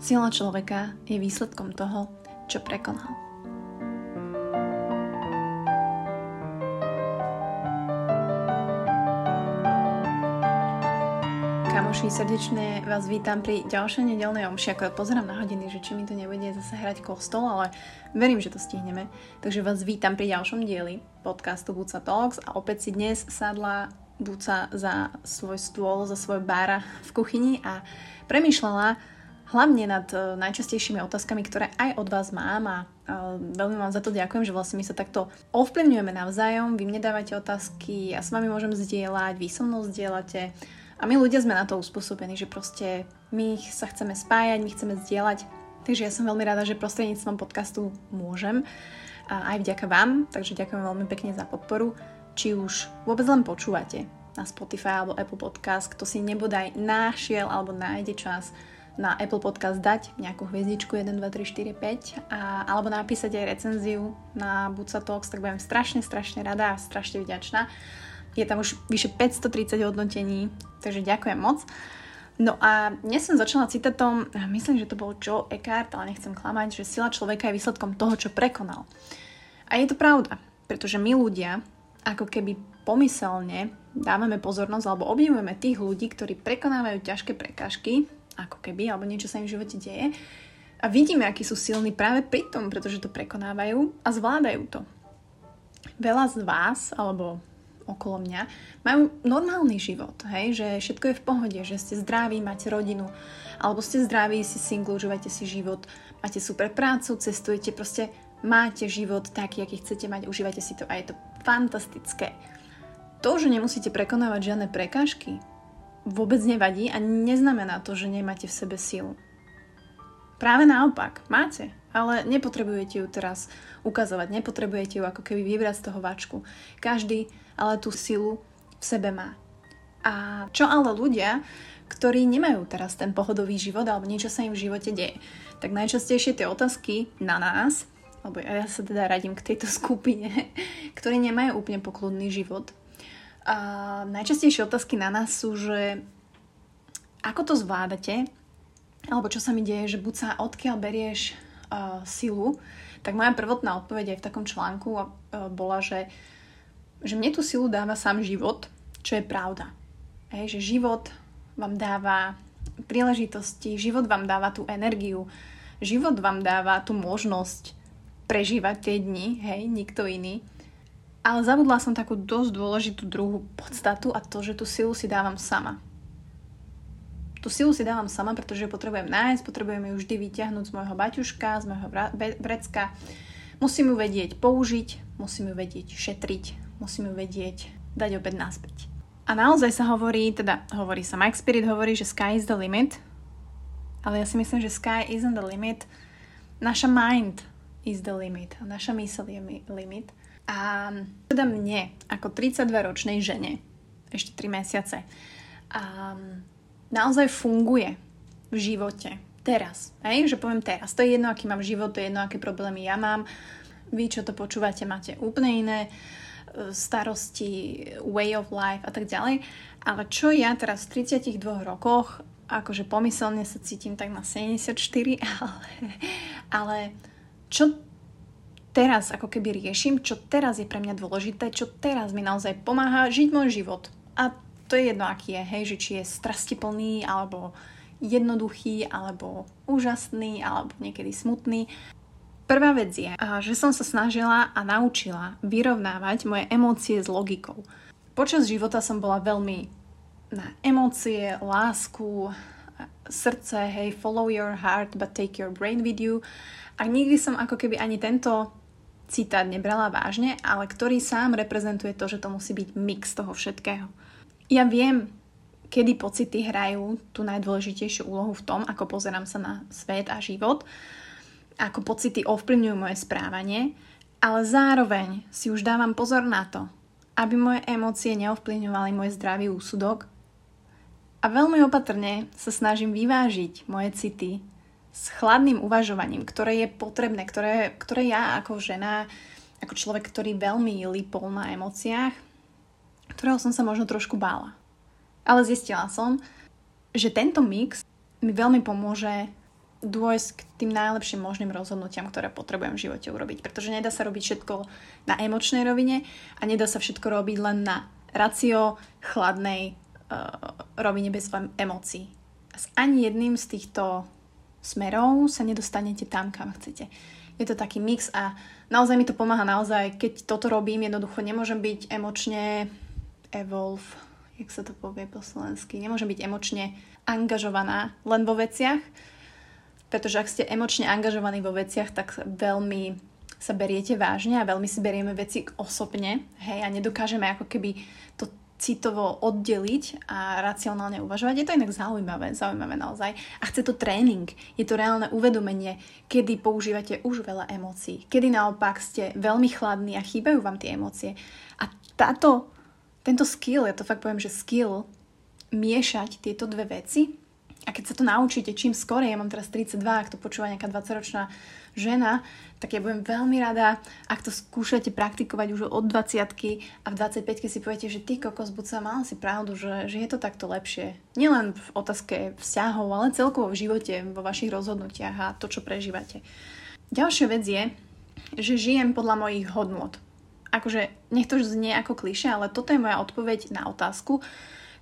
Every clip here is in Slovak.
Sila človeka je výsledkom toho, čo prekonal. Kamoši, srdečne vás vítam pri ďalšej nedelnej omši. Ako pozerám na hodiny, že či mi to nebude zase hrať kostol, ale verím, že to stihneme. Takže vás vítam pri ďalšom dieli podcastu Buca Talks a opäť si dnes sadla Buca za svoj stôl, za svoj bára v kuchyni a premýšľala, hlavne nad uh, najčastejšími otázkami, ktoré aj od vás mám a uh, veľmi vám za to ďakujem, že vlastne my sa takto ovplyvňujeme navzájom, vy mne dávate otázky, ja s vami môžem zdieľať, vy so mnou zdieľate a my ľudia sme na to uspôsobení, že proste my sa chceme spájať, my chceme zdieľať, takže ja som veľmi rada, že prostredníctvom podcastu môžem. A aj vďaka vám, takže ďakujem veľmi pekne za podporu, či už vôbec len počúvate na Spotify alebo Apple Podcast, kto si nebodaj našiel alebo nájde čas na Apple Podcast dať nejakú hviezdičku 1, 2, 3, 4, 5 a, alebo napísať aj recenziu na Buca Talks, tak budem strašne, strašne rada a strašne vďačná. Je tam už vyše 530 hodnotení, takže ďakujem moc. No a dnes som začala citátom, myslím, že to bol Joe Eckhart, ale nechcem klamať, že sila človeka je výsledkom toho, čo prekonal. A je to pravda, pretože my ľudia ako keby pomyselne dávame pozornosť alebo obdivujeme tých ľudí, ktorí prekonávajú ťažké prekážky, ako keby, alebo niečo sa im v živote deje. A vidíme, akí sú silní práve pri tom, pretože to prekonávajú a zvládajú to. Veľa z vás, alebo okolo mňa, majú normálny život, hej? že všetko je v pohode, že ste zdraví, máte rodinu, alebo ste zdraví, si single, užívate si život, máte super prácu, cestujete, proste máte život taký, aký chcete mať, užívate si to a je to fantastické. To, že nemusíte prekonávať žiadne prekážky, vôbec nevadí a neznamená to, že nemáte v sebe silu. Práve naopak, máte, ale nepotrebujete ju teraz ukazovať, nepotrebujete ju ako keby vybrať z toho vačku. Každý ale tú silu v sebe má. A čo ale ľudia, ktorí nemajú teraz ten pohodový život alebo niečo sa im v živote deje, tak najčastejšie tie otázky na nás, alebo ja sa teda radím k tejto skupine, ktorí nemajú úplne pokludný život, a najčastejšie otázky na nás sú, že ako to zvládate, alebo čo sa mi deje, že buď sa odkiaľ berieš uh, silu, tak moja prvotná odpoveď aj v takom článku uh, bola, že, že mne tú silu dáva sám život, čo je pravda. Hej, že život vám dáva príležitosti, život vám dáva tú energiu, život vám dáva tú možnosť prežívať tie dni, hej, nikto iný. Ale zabudla som takú dosť dôležitú druhú podstatu a to, že tú silu si dávam sama. Tú silu si dávam sama, pretože ju potrebujem nájsť, potrebujem ju vždy vyťahnuť z môjho baťuška, z môjho vrecka. Musím ju vedieť použiť, musím ju vedieť šetriť, musím ju vedieť dať opäť naspäť. A naozaj sa hovorí, teda hovorí sa, Mike Spirit hovorí, že sky is the limit, ale ja si myslím, že sky isn't the limit. Naša mind is the limit. Naša mysl je limit. A teda mne, ako 32-ročnej žene, ešte 3 mesiace, a naozaj funguje v živote. Teraz. Hej? Že poviem teraz. To je jedno, aký mám život, to je jedno, aké problémy ja mám. Vy, čo to počúvate, máte úplne iné e, starosti, way of life a tak ďalej. Ale čo ja teraz v 32 rokoch, akože pomyselne sa cítim tak na 74, ale, ale čo teraz ako keby riešim, čo teraz je pre mňa dôležité, čo teraz mi naozaj pomáha žiť môj život. A to je jedno, aký je, hej, že či je strastiplný, alebo jednoduchý, alebo úžasný, alebo niekedy smutný. Prvá vec je, že som sa snažila a naučila vyrovnávať moje emócie s logikou. Počas života som bola veľmi na emócie, lásku, srdce, hej, follow your heart, but take your brain with you. A nikdy som ako keby ani tento citát nebrala vážne, ale ktorý sám reprezentuje to, že to musí byť mix toho všetkého. Ja viem, kedy pocity hrajú tú najdôležitejšiu úlohu v tom, ako pozerám sa na svet a život, ako pocity ovplyvňujú moje správanie, ale zároveň si už dávam pozor na to, aby moje emócie neovplyvňovali môj zdravý úsudok a veľmi opatrne sa snažím vyvážiť moje city s chladným uvažovaním, ktoré je potrebné, ktoré, ktoré ja ako žena, ako človek, ktorý veľmi lípol na emóciách, ktorého som sa možno trošku bála. Ale zistila som, že tento mix mi veľmi pomôže dôjsť k tým najlepším možným rozhodnutiam, ktoré potrebujem v živote urobiť. Pretože nedá sa robiť všetko na emočnej rovine a nedá sa všetko robiť len na racio, chladnej uh, rovine bez emócií. S ani jedným z týchto smerov sa nedostanete tam, kam chcete. Je to taký mix a naozaj mi to pomáha naozaj, keď toto robím, jednoducho nemôžem byť emočne evolve, jak sa to povie po slovensky, nemôžem byť emočne angažovaná len vo veciach, pretože ak ste emočne angažovaní vo veciach, tak veľmi sa beriete vážne a veľmi si berieme veci osobne, hej, a nedokážeme ako keby to citovo oddeliť a racionálne uvažovať. Je to inak zaujímavé, zaujímavé naozaj. A chce to tréning, je to reálne uvedomenie, kedy používate už veľa emócií, kedy naopak ste veľmi chladní a chýbajú vám tie emócie. A táto, tento skill, ja to fakt poviem, že skill, miešať tieto dve veci, a keď sa to naučíte čím skôr, ja mám teraz 32, ak to počúva nejaká 20-ročná žena, tak ja budem veľmi rada, ak to skúšate praktikovať už od 20 a v 25 si poviete, že ty kokos, buď sa mal si pravdu, že, že je to takto lepšie. Nielen v otázke vzťahov, ale celkovo v živote, vo vašich rozhodnutiach a to, čo prežívate. Ďalšia vec je, že žijem podľa mojich hodnot. Akože, nech to znie ako kliše, ale toto je moja odpoveď na otázku,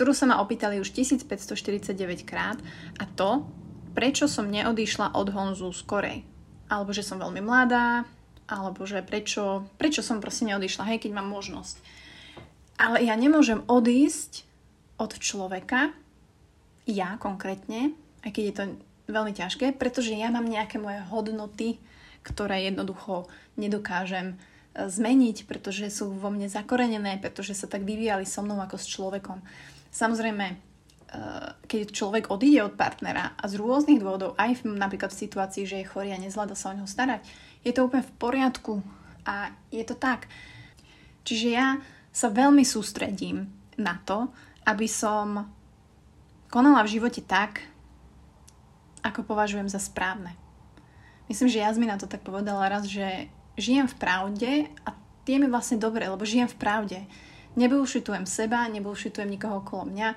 ktorú sa ma opýtali už 1549 krát a to, prečo som neodišla od Honzu skorej. Alebo že som veľmi mladá, alebo že prečo, prečo som proste neodišla, hej, keď mám možnosť. Ale ja nemôžem odísť od človeka, ja konkrétne, aj keď je to veľmi ťažké, pretože ja mám nejaké moje hodnoty, ktoré jednoducho nedokážem e, zmeniť, pretože sú vo mne zakorenené, pretože sa tak vyvíjali so mnou ako s človekom. Samozrejme, eh, keď človek odíde od partnera a z rôznych dôvodov, aj v, napríklad v situácii, že je chorý a nezvláda sa o neho starať, je to úplne v poriadku a je to tak. Čiže ja sa veľmi sústredím na to, aby som konala v živote tak, ako považujem za správne. Myslím, že Jazmina to tak povedala raz, že žijem v pravde a tie mi vlastne dobre, lebo žijem v pravde nebulšitujem seba, nebulšitujem nikoho okolo mňa,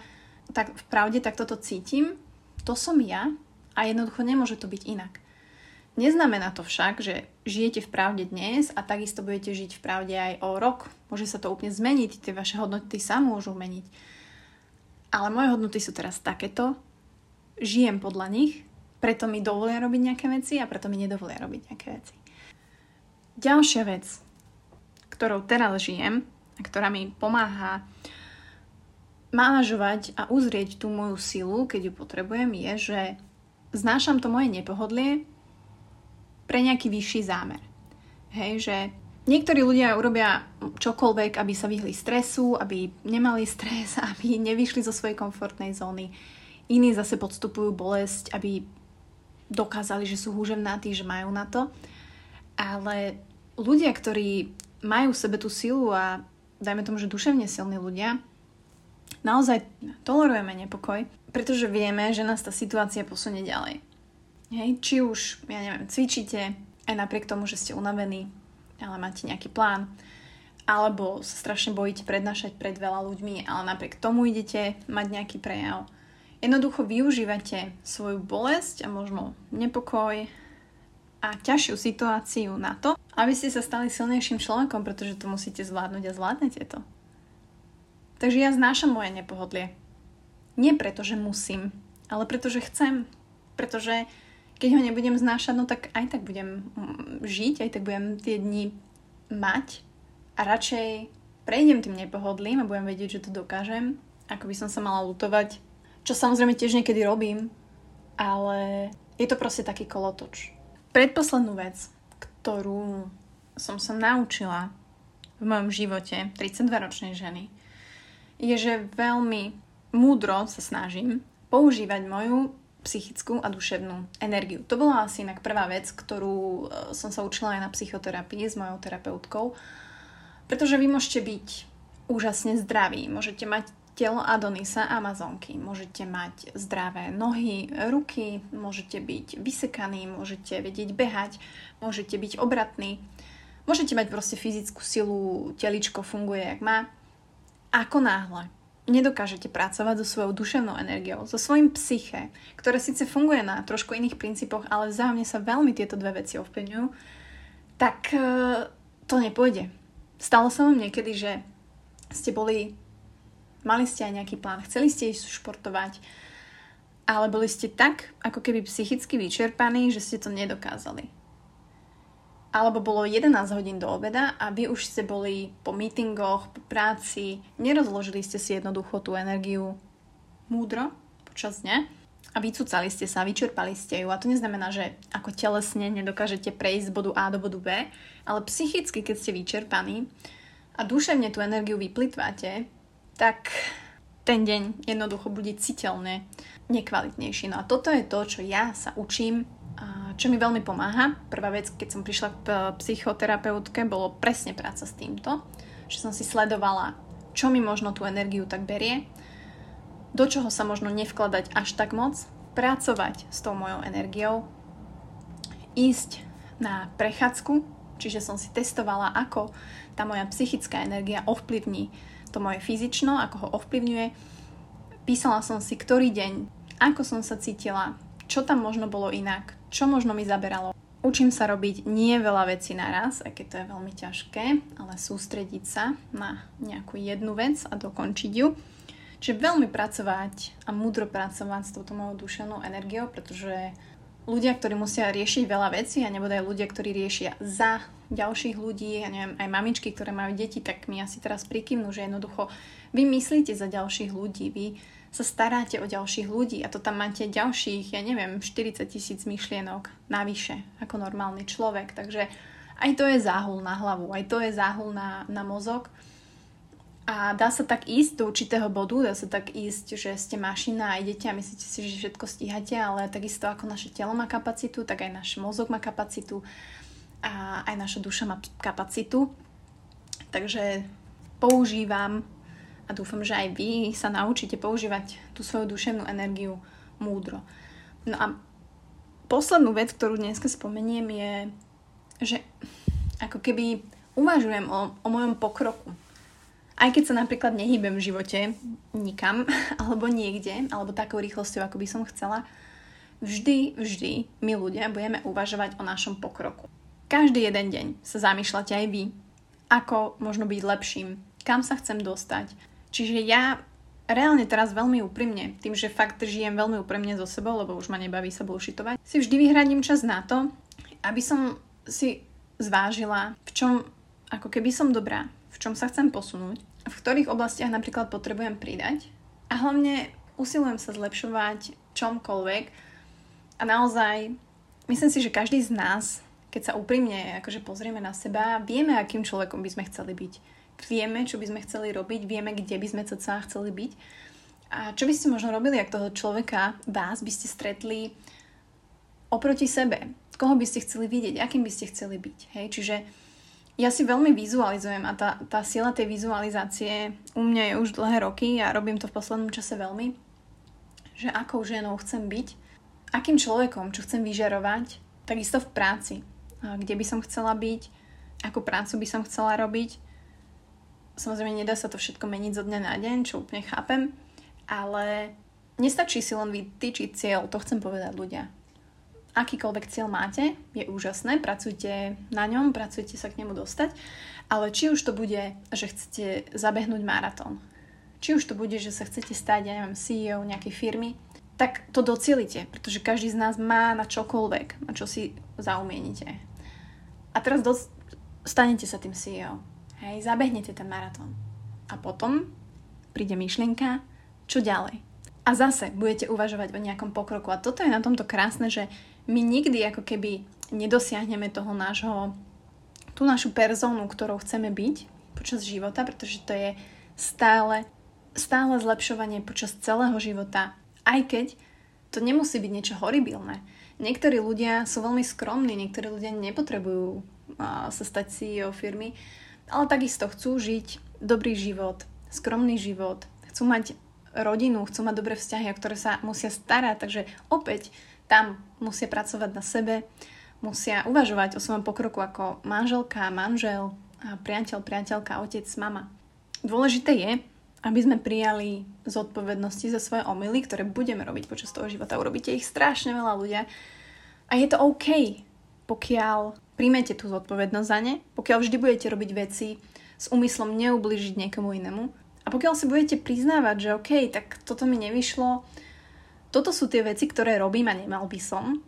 tak v pravde tak toto cítim, to som ja a jednoducho nemôže to byť inak. Neznamená to však, že žijete v pravde dnes a takisto budete žiť v pravde aj o rok. Môže sa to úplne zmeniť, tie vaše hodnoty sa môžu meniť. Ale moje hodnoty sú teraz takéto, žijem podľa nich, preto mi dovolia robiť nejaké veci a preto mi nedovolia robiť nejaké veci. Ďalšia vec, ktorou teraz žijem, ktorá mi pomáha manažovať a uzrieť tú moju silu, keď ju potrebujem, je, že znášam to moje nepohodlie pre nejaký vyšší zámer. Hej, že niektorí ľudia urobia čokoľvek, aby sa vyhli stresu, aby nemali stres, aby nevyšli zo svojej komfortnej zóny. Iní zase podstupujú bolesť, aby dokázali, že sú húževnatí, že majú na to. Ale ľudia, ktorí majú v sebe tú silu a dajme tomu, že duševne silní ľudia, naozaj tolerujeme nepokoj, pretože vieme, že nás tá situácia posunie ďalej. Hej, či už, ja neviem, cvičíte, aj napriek tomu, že ste unavení, ale máte nejaký plán, alebo sa strašne bojíte prednášať pred veľa ľuďmi, ale napriek tomu idete mať nejaký prejav. Jednoducho využívate svoju bolesť a možno nepokoj a ťažšiu situáciu na to, aby ste sa stali silnejším človekom, pretože to musíte zvládnuť a zvládnete to. Takže ja znášam moje nepohodlie. Nie preto, že musím, ale preto, že chcem. Pretože keď ho nebudem znášať, no tak aj tak budem mm, žiť, aj tak budem tie dni mať a radšej prejdem tým nepohodlím a budem vedieť, že to dokážem, ako by som sa mala lutovať. Čo samozrejme tiež niekedy robím, ale je to proste taký kolotoč. Predposlednú vec, ktorú som sa naučila v mojom živote 32-ročnej ženy, je, že veľmi múdro sa snažím používať moju psychickú a duševnú energiu. To bola asi inak prvá vec, ktorú e, som sa učila aj na psychoterapii s mojou terapeutkou, pretože vy môžete byť úžasne zdraví, môžete mať telo Adonisa Amazonky. Môžete mať zdravé nohy, ruky, môžete byť vysekaní, môžete vedieť behať, môžete byť obratní, môžete mať proste fyzickú silu, teličko funguje jak má. Ako náhle nedokážete pracovať so svojou duševnou energiou, so svojím psyché, ktoré síce funguje na trošku iných princípoch, ale vzájomne sa veľmi tieto dve veci ovplyvňujú, tak e, to nepôjde. Stalo sa vám niekedy, že ste boli, mali ste aj nejaký plán, chceli ste ísť športovať, ale boli ste tak ako keby psychicky vyčerpaní, že ste to nedokázali. Alebo bolo 11 hodín do obeda a vy už ste boli po meetingoch, po práci, nerozložili ste si jednoducho tú energiu múdro počas dňa a vycúcali ste sa, vyčerpali ste ju. A to neznamená, že ako telesne nedokážete prejsť z bodu A do bodu B, ale psychicky, keď ste vyčerpaní a duševne tú energiu vyplitváte, tak ten deň jednoducho bude citeľne nekvalitnejší. No a toto je to, čo ja sa učím, čo mi veľmi pomáha. Prvá vec, keď som prišla k psychoterapeutke, bolo presne práca s týmto, že som si sledovala, čo mi možno tú energiu tak berie, do čoho sa možno nevkladať až tak moc, pracovať s tou mojou energiou, ísť na prechádzku, čiže som si testovala, ako tá moja psychická energia ovplyvní to moje fyzično, ako ho ovplyvňuje. Písala som si ktorý deň, ako som sa cítila, čo tam možno bolo inak, čo možno mi zaberalo. Učím sa robiť nie veľa vecí naraz, aj keď to je veľmi ťažké, ale sústrediť sa na nejakú jednu vec a dokončiť ju. Čiže veľmi pracovať a múdro pracovať s touto mojou duševnou energiou, pretože ľudia, ktorí musia riešiť veľa vecí a nebodaj ľudia, ktorí riešia za ďalších ľudí, ja neviem, aj mamičky, ktoré majú deti, tak mi asi teraz prikymnú, že jednoducho vy myslíte za ďalších ľudí, vy sa staráte o ďalších ľudí a to tam máte ďalších, ja neviem, 40 tisíc myšlienok navyše ako normálny človek. Takže aj to je záhul na hlavu, aj to je záhul na, na mozog. A dá sa tak ísť do určitého bodu, dá sa tak ísť, že ste mašina a idete a myslíte si, že všetko stíhate, ale takisto ako naše telo má kapacitu, tak aj náš mozog má kapacitu a aj naša duša má kapacitu. Takže používam a dúfam, že aj vy sa naučíte používať tú svoju duševnú energiu múdro. No a poslednú vec, ktorú dneska spomeniem je, že ako keby uvažujem o, o mojom pokroku. Aj keď sa napríklad nehýbem v živote nikam, alebo niekde, alebo takou rýchlosťou, ako by som chcela, vždy, vždy my ľudia budeme uvažovať o našom pokroku. Každý jeden deň sa zamýšľate aj vy, ako možno byť lepším, kam sa chcem dostať. Čiže ja reálne teraz veľmi úprimne, tým, že fakt žijem veľmi úprimne so sebou, lebo už ma nebaví sa bullshitovať, si vždy vyhradím čas na to, aby som si zvážila, v čom ako keby som dobrá, v čom sa chcem posunúť, v ktorých oblastiach napríklad potrebujem pridať a hlavne usilujem sa zlepšovať čomkoľvek a naozaj myslím si, že každý z nás keď sa úprimne akože pozrieme na seba, vieme, akým človekom by sme chceli byť. Vieme, čo by sme chceli robiť, vieme, kde by sme sa chceli byť. A čo by ste možno robili, ak toho človeka, vás by ste stretli oproti sebe? Koho by ste chceli vidieť? Akým by ste chceli byť? Hej? Čiže ja si veľmi vizualizujem a tá, tá sila tej vizualizácie u mňa je už dlhé roky a robím to v poslednom čase veľmi, že akou ženou chcem byť, akým človekom, čo chcem vyžarovať, takisto v práci kde by som chcela byť, akú prácu by som chcela robiť. Samozrejme, nedá sa to všetko meniť zo dňa na deň, čo úplne chápem, ale nestačí si len vytýčiť cieľ, to chcem povedať ľudia. Akýkoľvek cieľ máte, je úžasné, pracujte na ňom, pracujte sa k nemu dostať, ale či už to bude, že chcete zabehnúť maratón, či už to bude, že sa chcete stať, ja neviem, CEO nejakej firmy, tak to docielite, pretože každý z nás má na čokoľvek, na čo si zaumienite. A teraz dos- stanete sa tým CEO. Hej, zabehnete ten maratón. A potom príde myšlienka, čo ďalej. A zase budete uvažovať o nejakom pokroku. A toto je na tomto krásne, že my nikdy ako keby nedosiahneme toho nášho, tú našu persónu, ktorou chceme byť počas života, pretože to je stále, stále zlepšovanie počas celého života. Aj keď to nemusí byť niečo horibilné. Niektorí ľudia sú veľmi skromní, niektorí ľudia nepotrebujú sa stať CEO firmy, ale takisto chcú žiť dobrý život, skromný život, chcú mať rodinu, chcú mať dobré vzťahy, o ktoré sa musia starať, takže opäť tam musia pracovať na sebe, musia uvažovať o svojom pokroku ako manželka, manžel, priateľ, priateľka, otec, mama. Dôležité je, aby sme prijali zodpovednosti za svoje omily, ktoré budeme robiť počas toho života. Urobíte ich strašne veľa ľudia a je to OK, pokiaľ príjmete tú zodpovednosť za ne, pokiaľ vždy budete robiť veci s úmyslom neubližiť niekomu inému a pokiaľ si budete priznávať, že OK, tak toto mi nevyšlo, toto sú tie veci, ktoré robím a nemal by som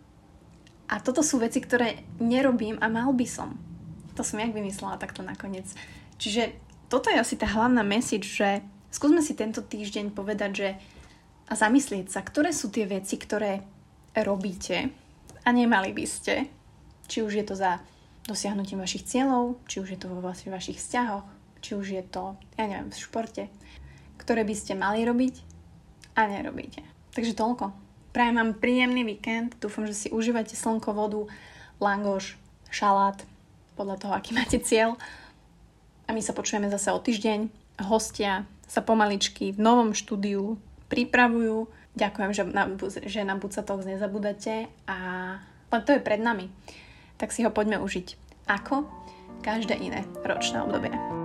a toto sú veci, ktoré nerobím a mal by som. To som jak vymyslela takto nakoniec. Čiže toto je asi tá hlavná message, že skúsme si tento týždeň povedať, že a zamyslieť sa, ktoré sú tie veci, ktoré robíte a nemali by ste, či už je to za dosiahnutím vašich cieľov, či už je to vo vašich vzťahoch, či už je to, ja neviem, v športe, ktoré by ste mali robiť a nerobíte. Takže toľko. Prajem vám príjemný víkend, dúfam, že si užívate slnko, vodu, langoš, šalát, podľa toho, aký máte cieľ. A my sa počujeme zase o týždeň. Hostia sa pomaličky v novom štúdiu pripravujú. Ďakujem, že na, že na Buca Talks nezabudate a to je pred nami. Tak si ho poďme užiť. Ako každé iné ročné obdobie.